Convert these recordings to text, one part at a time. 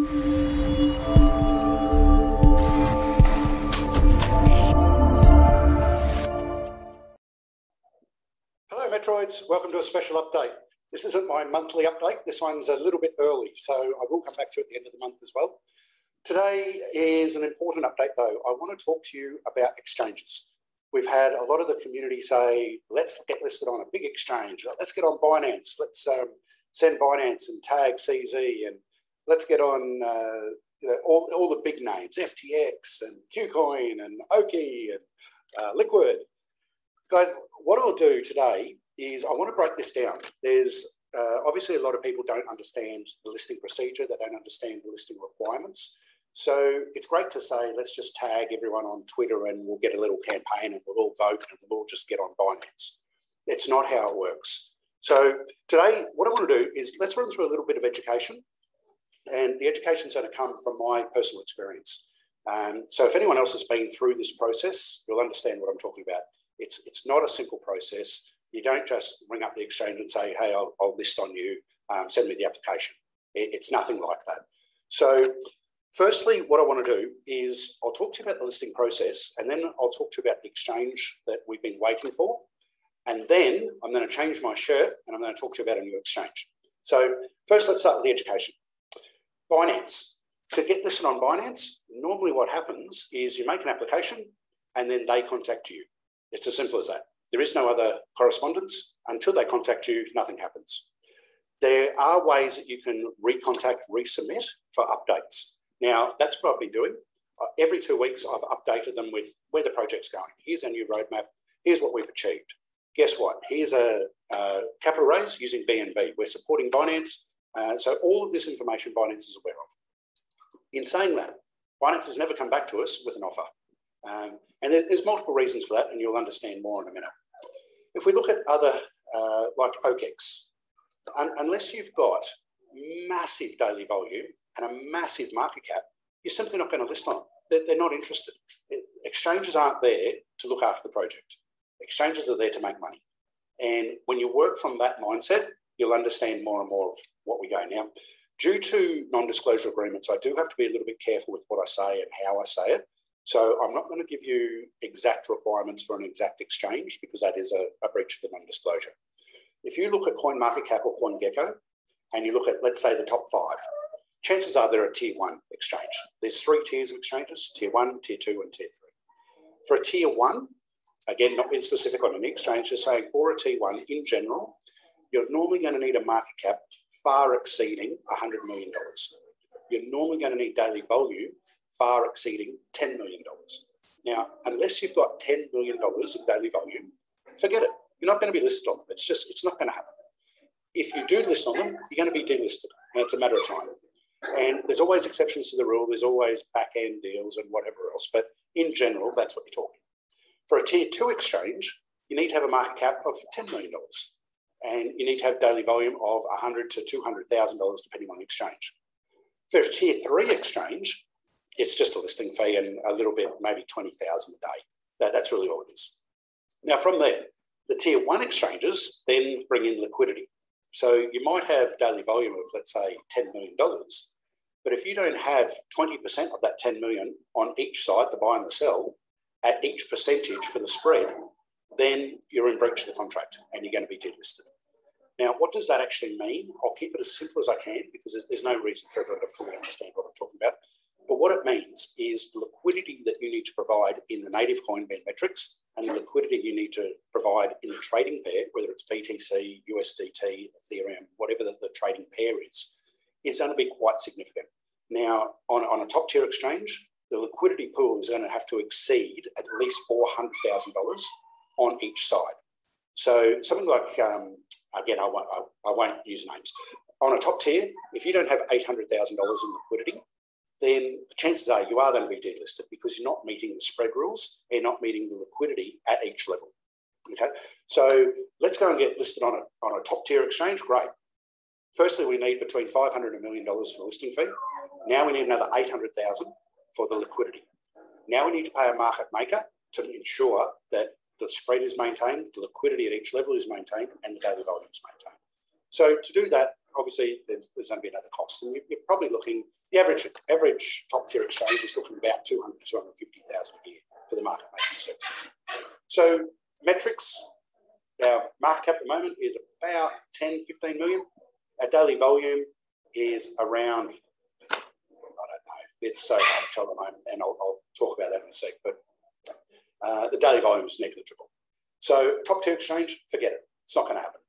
Hello Metroids, welcome to a special update. This isn't my monthly update, this one's a little bit early, so I will come back to it at the end of the month as well. Today is an important update though. I want to talk to you about exchanges. We've had a lot of the community say, let's get listed on a big exchange. Let's get on Binance. Let's um, send Binance and tag CZ and let's get on uh, you know, all, all the big names, FTX and KuCoin and Oki and uh, Liquid. Guys, what I'll do today is I want to break this down. There's uh, obviously a lot of people don't understand the listing procedure. They don't understand the listing requirements. So it's great to say, let's just tag everyone on Twitter and we'll get a little campaign and we'll all vote and we'll all just get on Binance. It's not how it works. So today, what I want to do is let's run through a little bit of education. And the education is going to come from my personal experience. Um, so if anyone else has been through this process, you'll understand what I'm talking about. It's, it's not a simple process. You don't just ring up the exchange and say, hey, I'll, I'll list on you, um, send me the application. It, it's nothing like that. So Firstly, what I want to do is I'll talk to you about the listing process and then I'll talk to you about the exchange that we've been waiting for. And then I'm going to change my shirt and I'm going to talk to you about a new exchange. So first, let's start with the education. Binance. To get listed on Binance, normally what happens is you make an application and then they contact you. It's as simple as that. There is no other correspondence. Until they contact you, nothing happens. There are ways that you can recontact, resubmit for updates. Now, that's what I've been doing. Uh, every two weeks, I've updated them with where the project's going. Here's our new roadmap. Here's what we've achieved. Guess what? Here's a, a capital raise using BNB. We're supporting Binance. Uh, so all of this information Binance is aware of. In saying that, Binance has never come back to us with an offer. Um, and there's multiple reasons for that, and you'll understand more in a minute. If we look at other, uh, like OKEX, un- unless you've got massive daily volume and a massive market cap, you're simply not going to list on them. They're, they're not interested. Exchanges aren't there to look after the project. Exchanges are there to make money. And when you work from that mindset, you'll understand more and more of what we go. Now, due to non disclosure agreements, I do have to be a little bit careful with what I say and how I say it. So I'm not going to give you exact requirements for an exact exchange because that is a, a breach of the non disclosure. If you look at CoinMarketCap or CoinGecko and you look at, let's say, the top five, chances are they're a tier one exchange. There's three tiers of exchanges tier one, tier two, and tier three. For a tier one, again, not being specific on any exchange, just saying for a tier one in general, you're normally going to need a market cap far exceeding $100 million. You're normally going to need daily volume far exceeding $10 million. Now, unless you've got $10 million of daily volume, forget it. You're not going to be listed on them. It's just, it's not going to happen. If you do list on them, you're going to be delisted. And it's a matter of time. And there's always exceptions to the rule. There's always back end deals and whatever else. But in general, that's what you're talking. For a tier two exchange, you need to have a market cap of $10 million. And you need to have daily volume of 100 to $200,000 depending on the exchange. For a tier three exchange, it's just a listing fee and a little bit, maybe 20,000 a day. That, that's really all it is. Now, from there, the tier one exchanges then bring in liquidity. So you might have daily volume of, let's say, $10 million. But if you don't have 20% of that 10 million on each side, the buy and the sell, at each percentage for the spread, then you're in breach of the contract and you're going to be delisted. Now, what does that actually mean? I'll keep it as simple as I can because there's, there's no reason for everyone to fully understand what I'm talking about. But what it means is the liquidity that you need to provide in the native coin Metrix and the liquidity you need to provide in the trading pair, whether it's BTC, USDT, Ethereum, whatever the, the trading pair is, is going to be quite significant. Now, on, on a top tier exchange, the liquidity pool is going to have to exceed at least $400,000 on each side. So something like, um, again, I won't, I, I won't use names. On a top tier, if you don't have $800,000 in liquidity, then chances are you are going to be delisted because you're not meeting the spread rules and not meeting the liquidity at each level. Okay, so let's go and get listed on a, on a top tier exchange. Great. Firstly, we need between 500 and million dollars for listing fee. Now we need another 800,000 for the liquidity. Now we need to pay a market maker to ensure that the spread is maintained, the liquidity at each level is maintained, and the daily volume is maintained. So to do that, obviously there's, there's going to be another cost. And you're probably looking, the average average top tier exchange is looking about 200 to 250,000 a year for the market making services. So Metrix, our market cap at the moment is about 10, 15 million. Our daily volume is around, I don't know, it's so hard to tell at the moment, and I'll, I'll talk about that in a sec, but uh, the daily volume is negligible. So top tier exchange, forget it. It's not going to happen.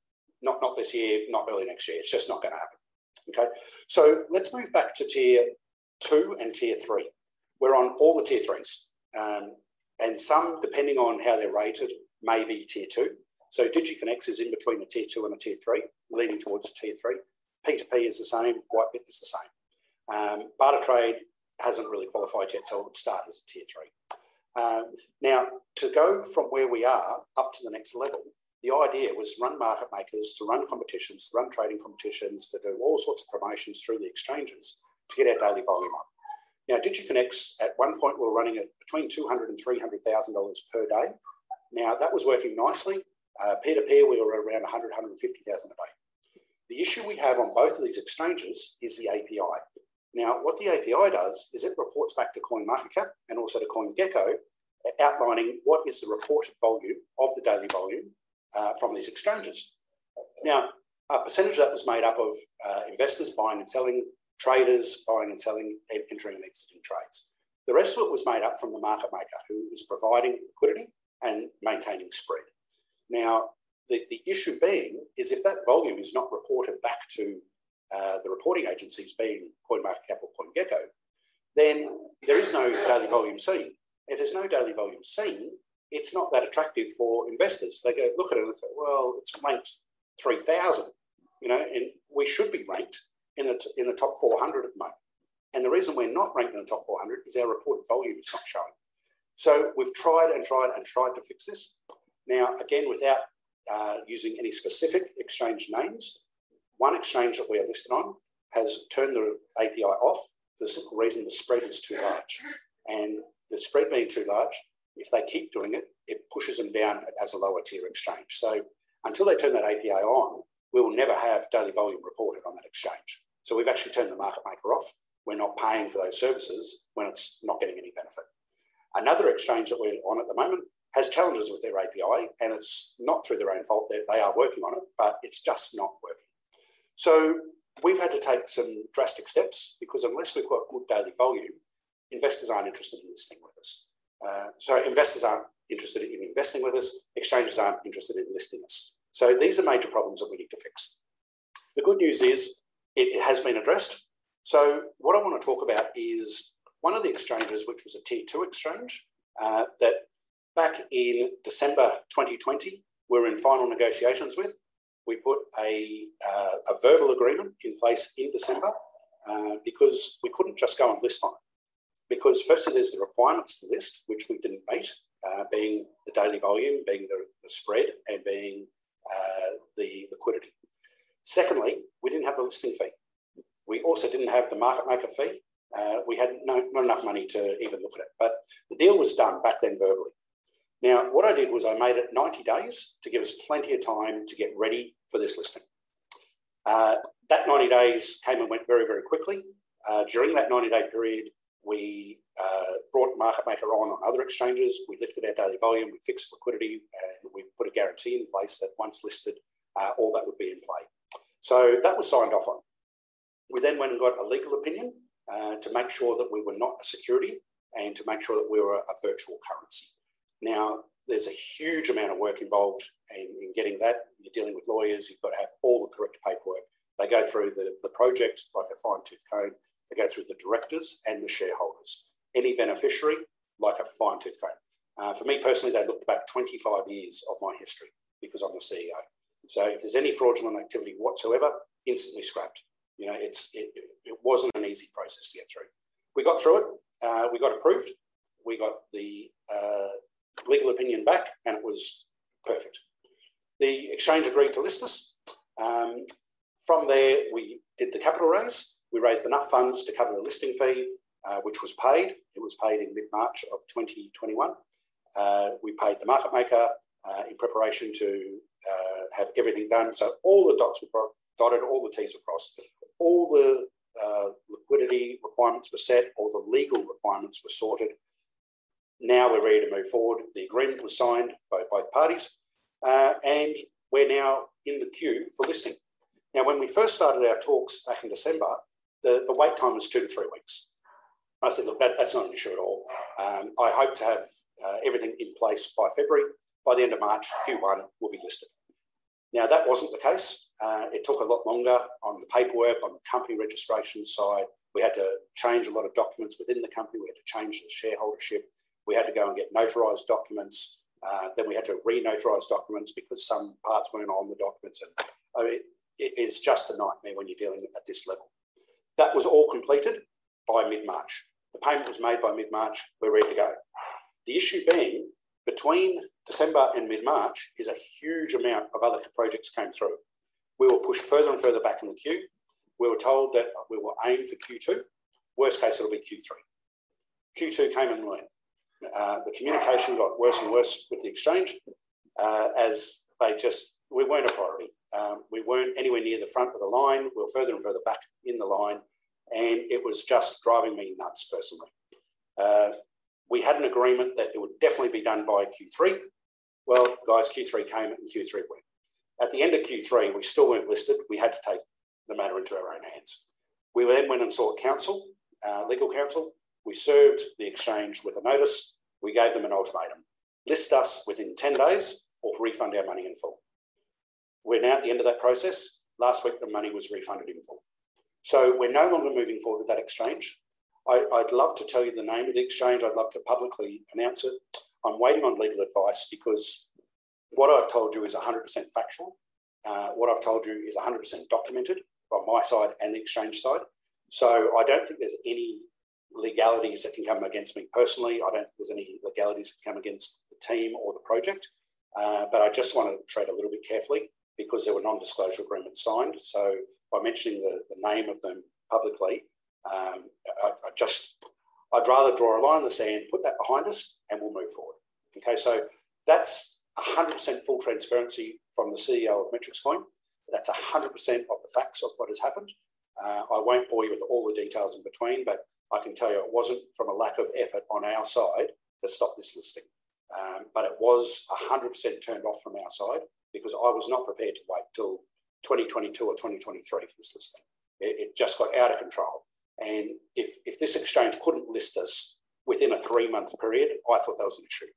Not, not this year, not early next year. It's just not going to happen. Okay, so let's move back to tier two and tier three. We're on all the tier threes, um, and some, depending on how they're rated, may be tier two. So DigiFinex is in between a tier two and a tier three, leaning towards tier three. P2P is the same, Whitebit is the same. Um, barter trade hasn't really qualified yet, so it would start as a tier three. Um, now, to go from where we are up to the next level, the idea was run market makers, to run competitions, to run trading competitions, to do all sorts of promotions through the exchanges to get our daily volume up. Now, DigiFinex at one point we were running at between $200 and $300,000 per day. Now, that was working nicely. Uh, peer-to-peer, we were around 100, 150,000 a day. The issue we have on both of these exchanges is the API. Now, what the API does is it reports back to CoinMarketCap and also to CoinGecko, outlining what is the reported volume of the daily volume uh, from these exchanges. Now, a percentage of that was made up of uh, investors buying and selling, traders buying and selling, entering and exiting trades. The rest of it was made up from the market maker who is providing liquidity and maintaining spread. Now, the, the issue being is if that volume is not reported back to uh, the reporting agencies being CoinMarketCap or CoinGecko, then there is no daily volume seen. If there's no daily volume seen, it's not that attractive for investors. They go look at it and say, well, it's ranked 3,000, you know, and we should be ranked in the, in the top 400 at the moment. And the reason we're not ranked in the top 400 is our reported volume is not showing. So we've tried and tried and tried to fix this. Now, again, without uh, using any specific exchange names, one exchange that we are listed on has turned the API off for the simple reason the spread is too large. And the spread being too large, if they keep doing it, it pushes them down as a lower tier exchange. So until they turn that API on, we will never have daily volume reported on that exchange. So we've actually turned the market maker off. We're not paying for those services when it's not getting any benefit. Another exchange that we're on at the moment has challenges with their API, and it's not through their own fault. They're, they are working on it, but it's just not working. So we've had to take some drastic steps because unless we've got good daily volume, investors aren't interested in listing with us. Uh, so investors aren't interested in investing with us, exchanges aren't interested in listing us. So these are major problems that we need to fix. The good news is it, it has been addressed. So what I want to talk about is one of the exchanges, which was a tier two exchange, uh, that back in December 2020, we were in final negotiations with. We put a, uh, a verbal agreement in place in December uh, because we couldn't just go and list on it. Because firstly, there's the requirements to list, which we didn't meet, uh, being the daily volume, being the, the spread, and being uh, the liquidity. Secondly, we didn't have the listing fee. We also didn't have the market maker fee. Uh, we had no, not enough money to even look at it. But the deal was done back then verbally. Now, what I did was I made it 90 days to give us plenty of time to get ready for this listing. Uh, that 90 days came and went very, very quickly. Uh, during that 90 day period, we uh, brought Market Maker on on other exchanges. We lifted our daily volume, we fixed liquidity, and we put a guarantee in place that once listed, uh, all that would be in play. So that was signed off on. We then went and got a legal opinion uh, to make sure that we were not a security and to make sure that we were a virtual currency. Now, there's a huge amount of work involved in, in, getting that. You're dealing with lawyers, you've got to have all the correct paperwork. They go through the, the project like a fine tooth comb, they go through the directors and the shareholders. Any beneficiary, like a fine tooth comb. Uh, for me personally, they looked back 25 years of my history because I'm the CEO. So if there's any fraudulent activity whatsoever, instantly scrapped. You know, it's it, it wasn't an easy process to get through. We got through it. Uh, we got approved. We got the uh, legal opinion back, and it was perfect. The exchange agreed to list us. Um, from there, we did the capital raise. We raised enough funds to cover the listing fee, uh, which was paid. It was paid in mid March of 2021. Uh, we paid the market maker uh, in preparation to uh, have everything done. So all the dots were dotted, all the T's were crossed. All the uh, liquidity requirements were set, all the legal requirements were sorted. Now we're ready to move forward. The agreement was signed by both parties, uh, and we're now in the queue for listing. Now, when we first started our talks back in December, the, the wait time was two to three weeks. I said, look, that, that's not an issue at all. Um, I hope to have uh, everything in place by February. By the end of March, Q1 will be listed. Now, that wasn't the case. Uh, it took a lot longer on the paperwork, on the company registration side. We had to change a lot of documents within the company. We had to change the shareholdership. We had to go and get notarized documents. Uh, then we had to re-notarize documents because some parts weren't on the documents. And I mean, it is just a nightmare when you're dealing at this level. That was all completed by mid-March. The payment was made by mid-March. We're ready to go. The issue being between December and mid-March is a huge amount of other projects came through. We were pushed further and further back in the queue. We were told that we will aim for Q2. Worst case, it'll be Q3. Q2 came and went. Uh, the communication got worse and worse with the exchange uh, as they just, we weren't a priority. Um, we weren't anywhere near the front of the line. We were further and further back in the line, and it was just driving me nuts personally. Uh, we had an agreement that it would definitely be done by Q3. Well, guys, Q3 came and Q3 went. At the end of Q3, we still weren't listed. We had to take the matter into our own hands. We then went and sought counsel, uh, legal counsel. We served the exchange with a notice. We gave them an ultimatum list us within 10 days or refund our money in full. We're now at the end of that process. Last week, the money was refunded in full. So we're no longer moving forward with that exchange. I, would love to tell you the name of the exchange. I'd love to publicly announce it. I'm waiting on legal advice because what I've told you is 100% factual. Uh, what I've told you is 100% documented on my side and the exchange side. So I don't think there's any legalities that can come against me personally. I don't think there's any legalities that come against the team or the project. Uh, but I just want to tread a little bit carefully because there were non-disclosure agreements signed. So by mentioning the, the name of them publicly, um, I, I, just I'd rather draw a line in the sand, put that behind us, and we'll move forward. Okay, so that's 100% full transparency from the CEO of Metrix Coin. That's 100% of the facts of what has happened. Uh, I won't bore you with all the details in between, but I can tell you it wasn't from a lack of effort on our side that stopped this listing. Um, but it was 100% turned off from our side because I was not prepared to wait till 2022 or 2023 for this listing. It, it just got out of control. And if, if this exchange couldn't list us within a three month period, I thought that was an issue.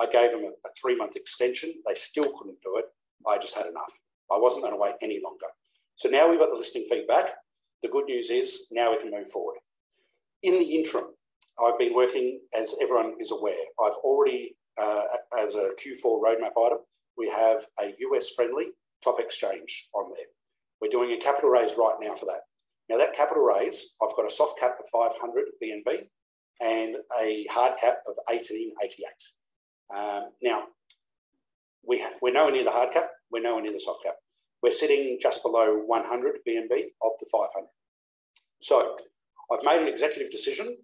I gave them a, a three month extension. They still couldn't do it. I just had enough. I wasn't going to wait any longer. So now we've got the listing feedback. The good news is now we can move forward. In the interim, I've been working, as everyone is aware, I've already, uh, as a Q4 roadmap item, we have a US friendly top exchange on there. We're doing a capital raise right now for that. Now that capital raise, I've got a soft cap of 500 BNB and a hard cap of 1888. Um, now, we we're nowhere near the hard cap, we're nowhere near the soft cap. We're sitting just below 100 BNB of the 500. So I've made an executive decision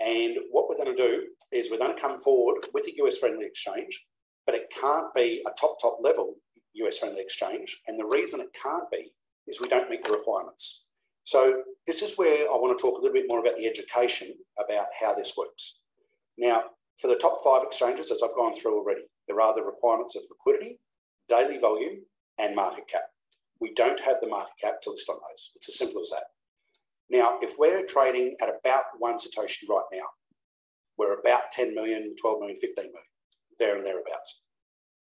and what we're going to do is we're going to come forward with a US friendly exchange but it can't be a top, top level US friendly exchange. And the reason it can't be is we don't meet the requirements. So this is where I want to talk a little bit more about the education about how this works. Now, for the top five exchanges, as I've gone through already, there are the requirements of liquidity, daily volume, and market cap. We don't have the market cap to list on those. It's as simple as that. Now, if we're trading at about one Satoshi right now, we're about 10 million, 12 million, 15 million there and thereabouts.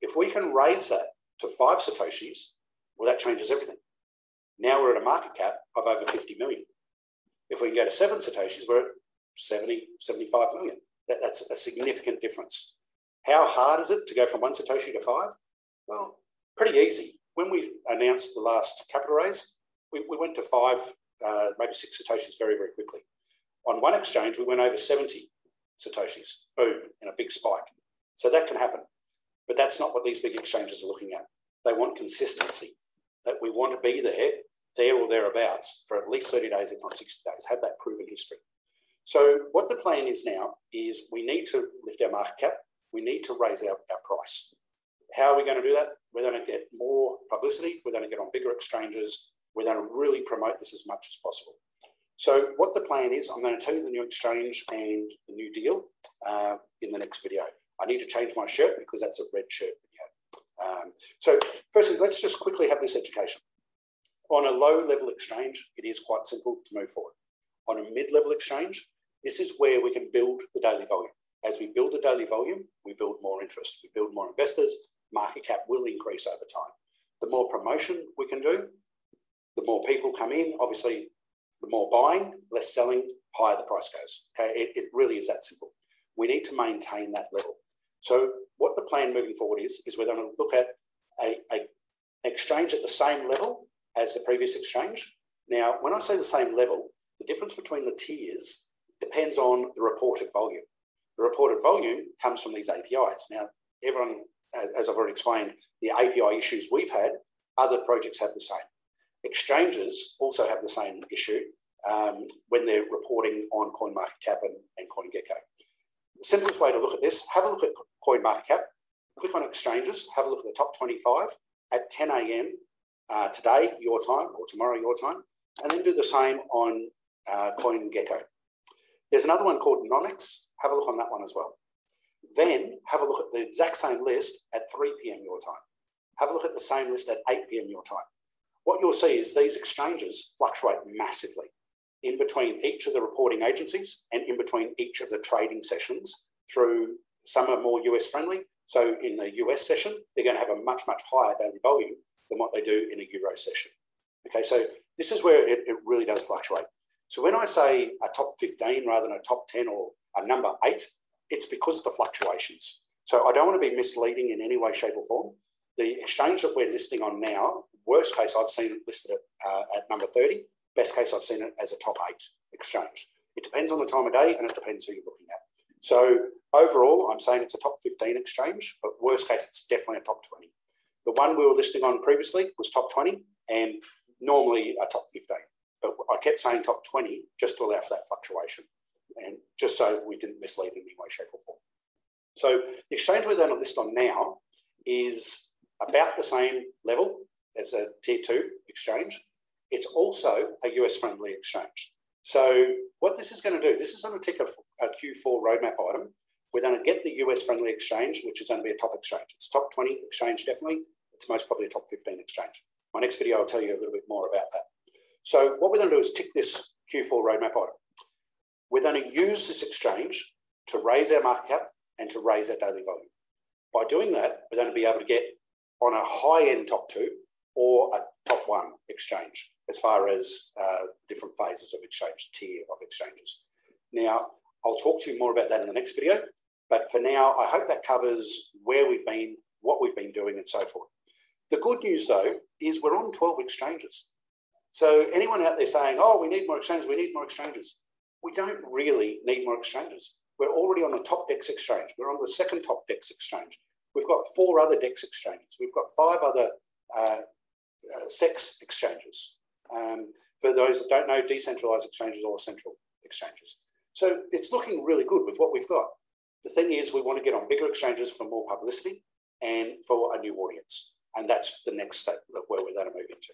If we can raise that to five Satoshis, well, that changes everything. Now we're at a market cap of over 50 million. If we can go to seven Satoshis, we're at 70, 75 million. That, that's a significant difference. How hard is it to go from one Satoshi to five? Well, pretty easy. When we announced the last capital raise, we went to five, uh, maybe six Satoshis very, very quickly. On one exchange, we went over 70 Satoshis, boom, in a big spike. So that can happen. But that's not what these big exchanges are looking at. They want consistency, that we want to be there, there or thereabouts for at least 30 days, if not 60 days, have that proven history. So what the plan is now is we need to lift our market cap. We need to raise our, our price. How are we going to do that? We're going to get more publicity. We're going to get on bigger exchanges. We're going to really promote this as much as possible. So what the plan is, I'm going to tell you the new exchange and the new deal uh, in the next video. I need to change my shirt because that's a red shirt video. Um, so firstly, let's just quickly have this education. On a low level exchange, it is quite simple to move forward. On a mid-level exchange, this is where we can build the daily volume. As we build the daily volume, we build more interest, we build more investors, market cap will increase over time. The more promotion we can do, the more people come in. Obviously, the more buying, less selling, higher the price goes. Okay, it, it really is that simple. We need to maintain that level. So what the plan moving forward is, is we're going to look at a, a exchange at the same level as the previous exchange. Now, when I say the same level, the difference between the tiers depends on the reported volume. The reported volume comes from these APIs. Now, everyone, as I've already explained, the API issues we've had, other projects have the same. Exchanges also have the same issue um, when they're reporting on CoinMarketCap and, and CoinGecko. The simplest way to look at this, have a look at CoinMarketCap, click on exchanges, have a look at the top 25 at 10 a.m. Uh, today, your time, or tomorrow, your time, and then do the same on uh, CoinGecko. There's another one called Nomics. Have a look on that one as well. Then have a look at the exact same list at 3 p.m. your time. Have a look at the same list at 8 p.m. your time. What you'll see is these exchanges fluctuate massively in between each of the reporting agencies and in between each of the trading sessions through some are more US friendly. So in the US session, they're going to have a much, much higher daily volume than what they do in a Euro session. Okay, so this is where it, it really does fluctuate. So when I say a top 15 rather than a top 10 or a number eight, it's because of the fluctuations. So I don't want to be misleading in any way, shape, or form. The exchange that we're listing on now, worst case, I've seen it listed at, uh, at number 30. Best case, I've seen it as a top eight exchange. It depends on the time of day and it depends who you're looking at. So overall, I'm saying it's a top 15 exchange, but worst case, it's definitely a top 20. The one we were listing on previously was top 20 and normally a top 15. But I kept saying top 20 just to allow for that fluctuation and just so we didn't mislead in any way, shape, or form. So the exchange we're going to list on now is about the same level as a tier two exchange. It's also a US friendly exchange. So what this is going to do, this is going to tick a, a Q4 roadmap item. We're going to get the US friendly exchange, which is going to be a top exchange. It's top 20 exchange, definitely. It's most probably a top 15 exchange. My next video, I'll tell you a little bit more about that. So what we're going to do is tick this Q4 roadmap item. We're going to use this exchange to raise our market cap and to raise our daily volume. By doing that, we're going to be able to get on a high end top two or a top one exchange as far as uh, different phases of exchange, tier of exchanges. Now, I'll talk to you more about that in the next video, but for now, I hope that covers where we've been, what we've been doing, and so forth. The good news, though, is we're on 12 exchanges. So anyone out there saying, oh, we need more exchanges, we need more exchanges, we don't really need more exchanges. We're already on the top DEX exchange. We're on the second top DEX exchange. We've got four other DEX exchanges. We've got five other uh, uh, CEX exchanges. Um, for those that don't know, decentralized exchanges or central exchanges. So it's looking really good with what we've got. The thing is, we want to get on bigger exchanges for more publicity and for a new audience. And that's the next step where we're going to move into.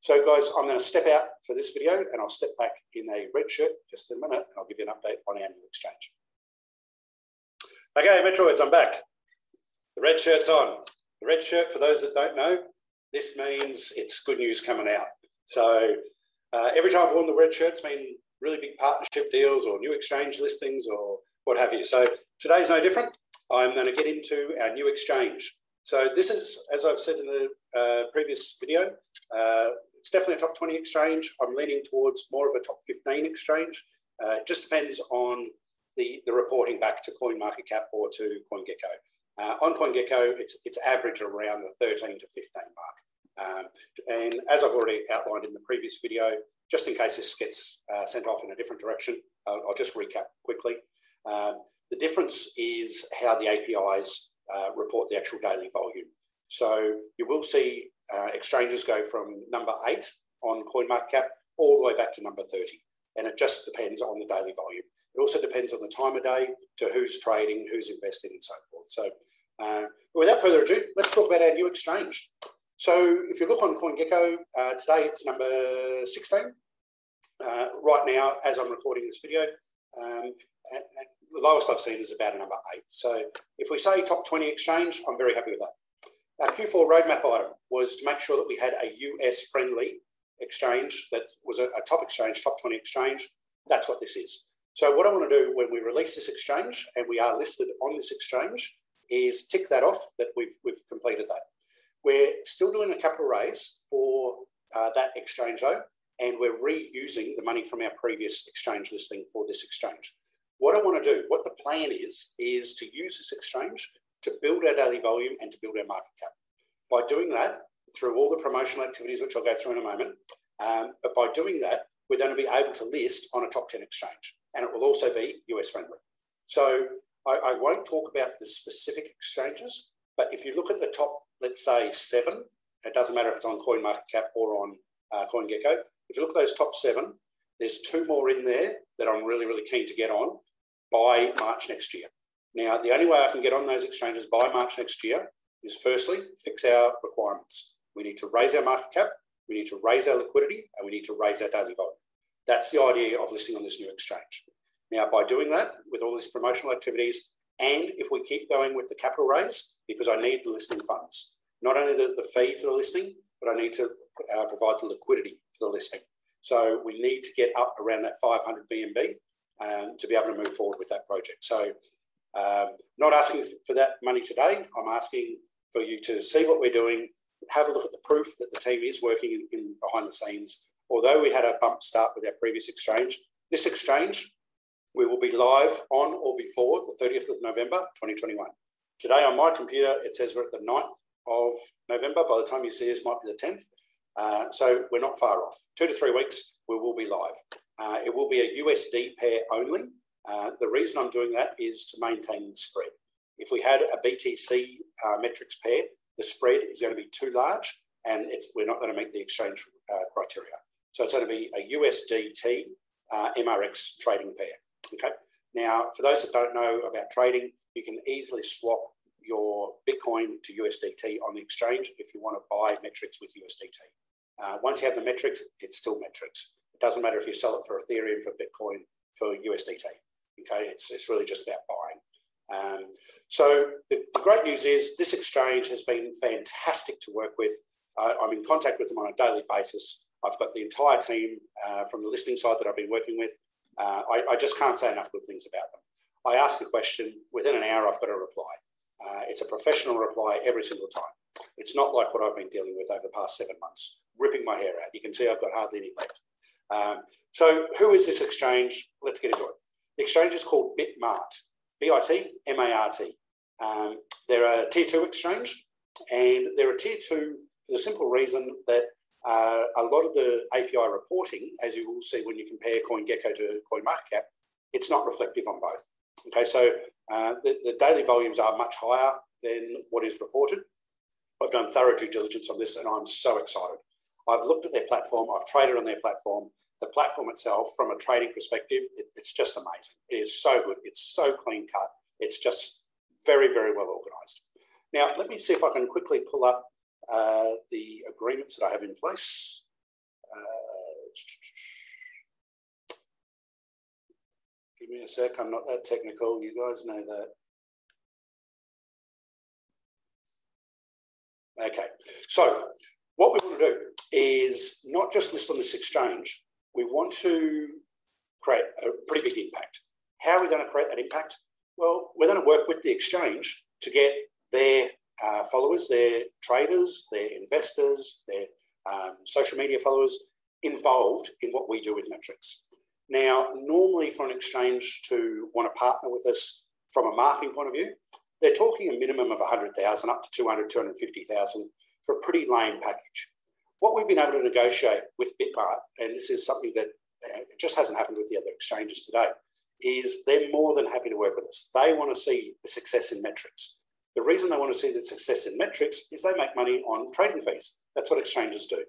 So guys, I'm going to step out for this video and I'll step back in a red shirt just in a minute and I'll give you an update on our new exchange. Okay, Metroids, I'm back. The red shirt's on. The red shirt, for those that don't know, this means it's good news coming out. So uh, every time I've worn the red shirt, it's been really big partnership deals or new exchange listings or what have you. So today's no different. I'm going to get into our new exchange. So this is, as I've said in the uh, previous video, uh, it's definitely a top 20 exchange. I'm leaning towards more of a top 15 exchange. Uh, it just depends on the, the reporting back to CoinMarketCap or to CoinGecko. Uh, on CoinGecko, it's, it's average around the 13 to 15 mark. Um, and as I've already outlined in the previous video, just in case this gets uh, sent off in a different direction, I'll, I'll just recap quickly. Um, the difference is how the APIs uh, report the actual daily volume. So you will see uh, exchanges go from number eight on CoinMarketCap all the way back to number 30. And it just depends on the daily volume. It also depends on the time of day, to who's trading, who's investing, and so forth. So, uh, without further ado, let's talk about our new exchange. So if you look on CoinGecko, uh, today it's number 16. Uh, right now, as I'm recording this video, um, the lowest I've seen is about a number eight. So if we say top 20 exchange, I'm very happy with that. Our Q4 roadmap item was to make sure that we had a US friendly exchange that was a, a top exchange, top 20 exchange. That's what this is. So what I want to do when we release this exchange and we are listed on this exchange is tick that off that we've, we've completed that. We're still doing a capital raise for uh, that exchange though, and we're reusing the money from our previous exchange listing for this exchange. What I want to do, what the plan is, is to use this exchange to build our daily volume and to build our market cap. By doing that, through all the promotional activities, which I'll go through in a moment, um, but by doing that, we're going to be able to list on a top 10 exchange and it will also be US friendly. So I, I won't talk about the specific exchanges, but if you look at the top, let's say seven, it doesn't matter if it's on CoinMarketCap or on uh, CoinGecko. If you look at those top seven, there's two more in there that I'm really, really keen to get on by March next year. Now, the only way I can get on those exchanges by March next year is firstly, fix our requirements. We need to raise our market cap, we need to raise our liquidity, and we need to raise our daily volume. That's the idea of listing on this new exchange. Now, by doing that, with all these promotional activities, and if we keep going with the capital raise, because I need the listing funds, not only the, the fee for the listing, but I need to uh, provide the liquidity for the listing. So we need to get up around that 500 BNB um, to be able to move forward with that project. So um, not asking for that money today. I'm asking for you to see what we're doing, have a look at the proof that the team is working in, in behind the scenes. Although we had a bump start with our previous exchange, this exchange we will be live on or before the 30th of November 2021. Today on my computer, it says we're at the 9th of November. By the time you see this, might be the 10th. Uh, so we're not far off. Two to three weeks, we will be live. Uh, it will be a USD pair only. Uh, the reason I'm doing that is to maintain the spread. If we had a BTC uh, Metrix pair, the spread is going to be too large and we're not going to meet the exchange uh, criteria. So it's going to be a USDT uh, MRX trading pair. Okay. Now, for those that don't know about trading, you can easily swap your Bitcoin to USDT on the exchange if you want to buy Metrix with USDT. Uh, once you have the Metrix, it's still Metrix. It doesn't matter if you sell it for Ethereum, for Bitcoin, for USDT. Okay, it's, it's really just about buying. Um, so the, the, great news is this exchange has been fantastic to work with. Uh, I'm in contact with them on a daily basis. I've got the entire team uh, from the listing side that I've been working with. Uh, I, I, just can't say enough good things about them. I ask a question, within an hour, I've got a reply. Uh, it's a professional reply every single time. It's not like what I've been dealing with over the past seven months, ripping my hair out. You can see I've got hardly any left. Um, so, who is this exchange? Let's get into it. The exchange is called Bitmart, B I T M A R T. Um, they're a tier two exchange, and they're a tier two for the simple reason that uh, a lot of the API reporting, as you will see when you compare CoinGecko to CoinMarketCap, it's not reflective on both. Okay, so uh, the, the, daily volumes are much higher than what is reported. I've done thorough due diligence on this and I'm so excited. I've looked at their platform, I've traded on their platform. The platform itself, from a trading perspective, it, it's just amazing. It is so good, it's so clean cut, it's just very, very well organized. Now, let me see if I can quickly pull up uh, the agreements that I have in place. Uh, give me a sec, I'm not that technical, you guys know that. Okay, so what we want to do is not just list on this exchange, we want to create a pretty big impact. How are we going to create that impact? Well, we're going to work with the exchange to get their uh, followers, their traders, their investors, their um, social media followers involved in what we do with Metrix. Now, normally for an exchange to want to partner with us from a marketing point of view, they're talking a minimum of 100,000 up to 200, 250,000 for a pretty lame package. What we've been able to negotiate with Bitmart, and this is something that uh, just hasn't happened with the other exchanges today, is they're more than happy to work with us. They want to see the success in Metrix. The reason they want to see the success in Metrix is they make money on trading fees. That's what exchanges do.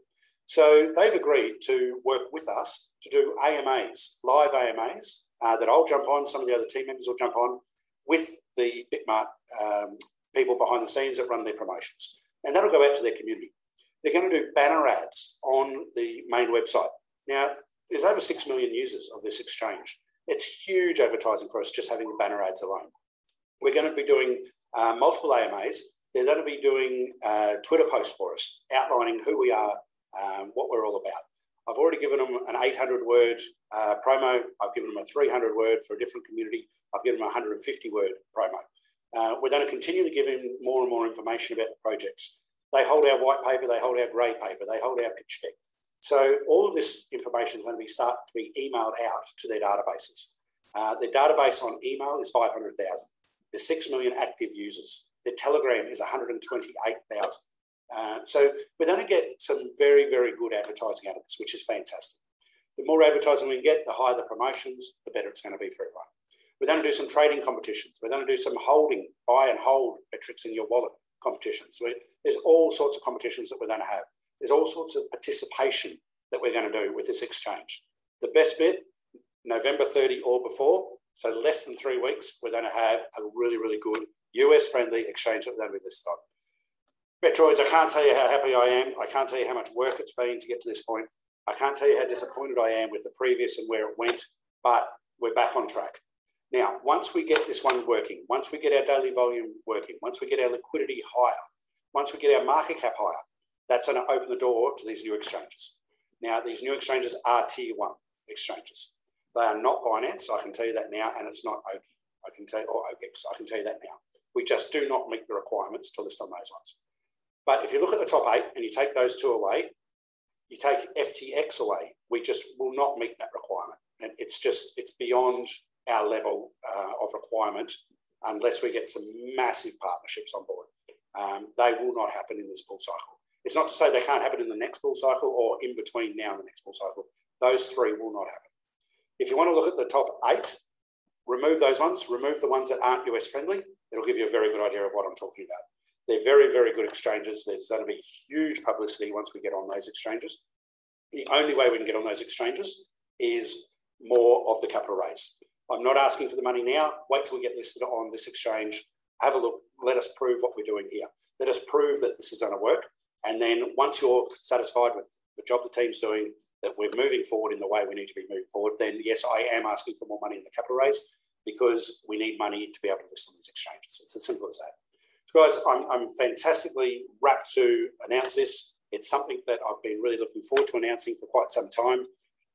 So they've agreed to work with us to do AMAs, live AMAs, uh, that I'll jump on, some of the other team members will jump on with the Bitmart um, people behind the scenes that run their promotions. And that'll go out to their community. they're going to do banner ads on the main website. Now, there's over 6 million users of this exchange. It's huge advertising for us just having the banner ads alone. We're going to be doing uh, multiple AMAs. They're going to be doing uh, Twitter posts for us, outlining who we are, um, what we're all about. I've already given them an 800 word uh, promo. I've given them a 300 word for a different community. I've given them a 150 word promo. Uh, we're going to continue to give them more and more information about the projects. They hold our white paper, they hold our grey paper, they hold our pitch deck. So all of this information is going to be start to be emailed out to their databases. Uh, their database on email is 500,000. There's 6 million active users. The Telegram is 128,000. Uh, so we're going to get some very, very good advertising out of this, which is fantastic. The more advertising we can get, the higher the promotions, the better it's going to be for everyone. We're going to do some trading competitions. We're going to do some holding, buy and hold Metrix in your wallet competitions. We're, there's all sorts of competitions that we're going to have. There's all sorts of participation that we're going to do with this exchange. The best bit, November 30 or before, so less than three weeks, we're going to have a really, really good US friendly exchange that we're going to be listed on. Metroids, I can't tell you how happy I am. I can't tell you how much work it's been to get to this point. I can't tell you how disappointed I am with the previous and where it went, but we're back on track. Now, once we get this one working, once we get our daily volume working, once we get our liquidity higher, once we get our market cap higher, that's going to open the door to these new exchanges. Now, these new exchanges are tier one exchanges. They are not Binance, I can tell you that now, and it's not OKI, I can tell you, or OKEX, I can tell you that now. We just do not meet the requirements to list on those ones. But if you look at the top eight and you take those two away, you take FTX away, we just will not meet that requirement. And it's just, it's beyond our level uh, of requirement unless we get some massive partnerships on board. Um, they will not happen in this bull cycle. It's not to say they can't happen in the next bull cycle or in between now and the next bull cycle. Those three will not happen. If you want to look at the top eight, remove those ones, remove the ones that aren't US friendly. It'll give you a very good idea of what I'm talking about. They're very, very good exchanges. There's going to be huge publicity once we get on those exchanges. The only way we can get on those exchanges is more of the capital raise. I'm not asking for the money now. Wait till we get listed on this exchange. Have a look. Let us prove what we're doing here. Let us prove that this is going to work. And then once you're satisfied with the job the team's doing, that we're moving forward in the way we need to be moving forward, then yes, I am asking for more money in the capital raise because we need money to be able to list on these exchanges. It's as simple as that. So guys, I'm, I'm fantastically wrapped to announce this. It's something that I've been really looking forward to announcing for quite some time.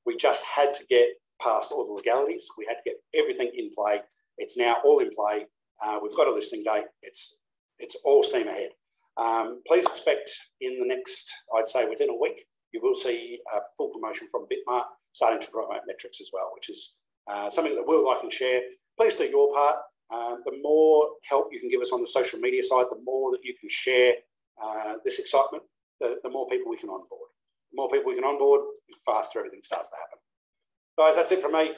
We just had to get past all the legalities. We had to get everything in play. It's now all in play. Uh, we've got a listing date. It's it's all steam ahead. Um, please expect in the next, I'd say within a week, you will see a full promotion from Bitmart starting to promote Metrix as well, which is uh, something that we'll like and share. Please do your part. Um, the more help you can give us on the social media side, the more that you can share uh, this excitement, the, the more people we can onboard. The more people we can onboard, the faster everything starts to happen. Guys, that's it from me.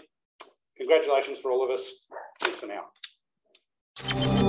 Congratulations for all of us. Cheers for now.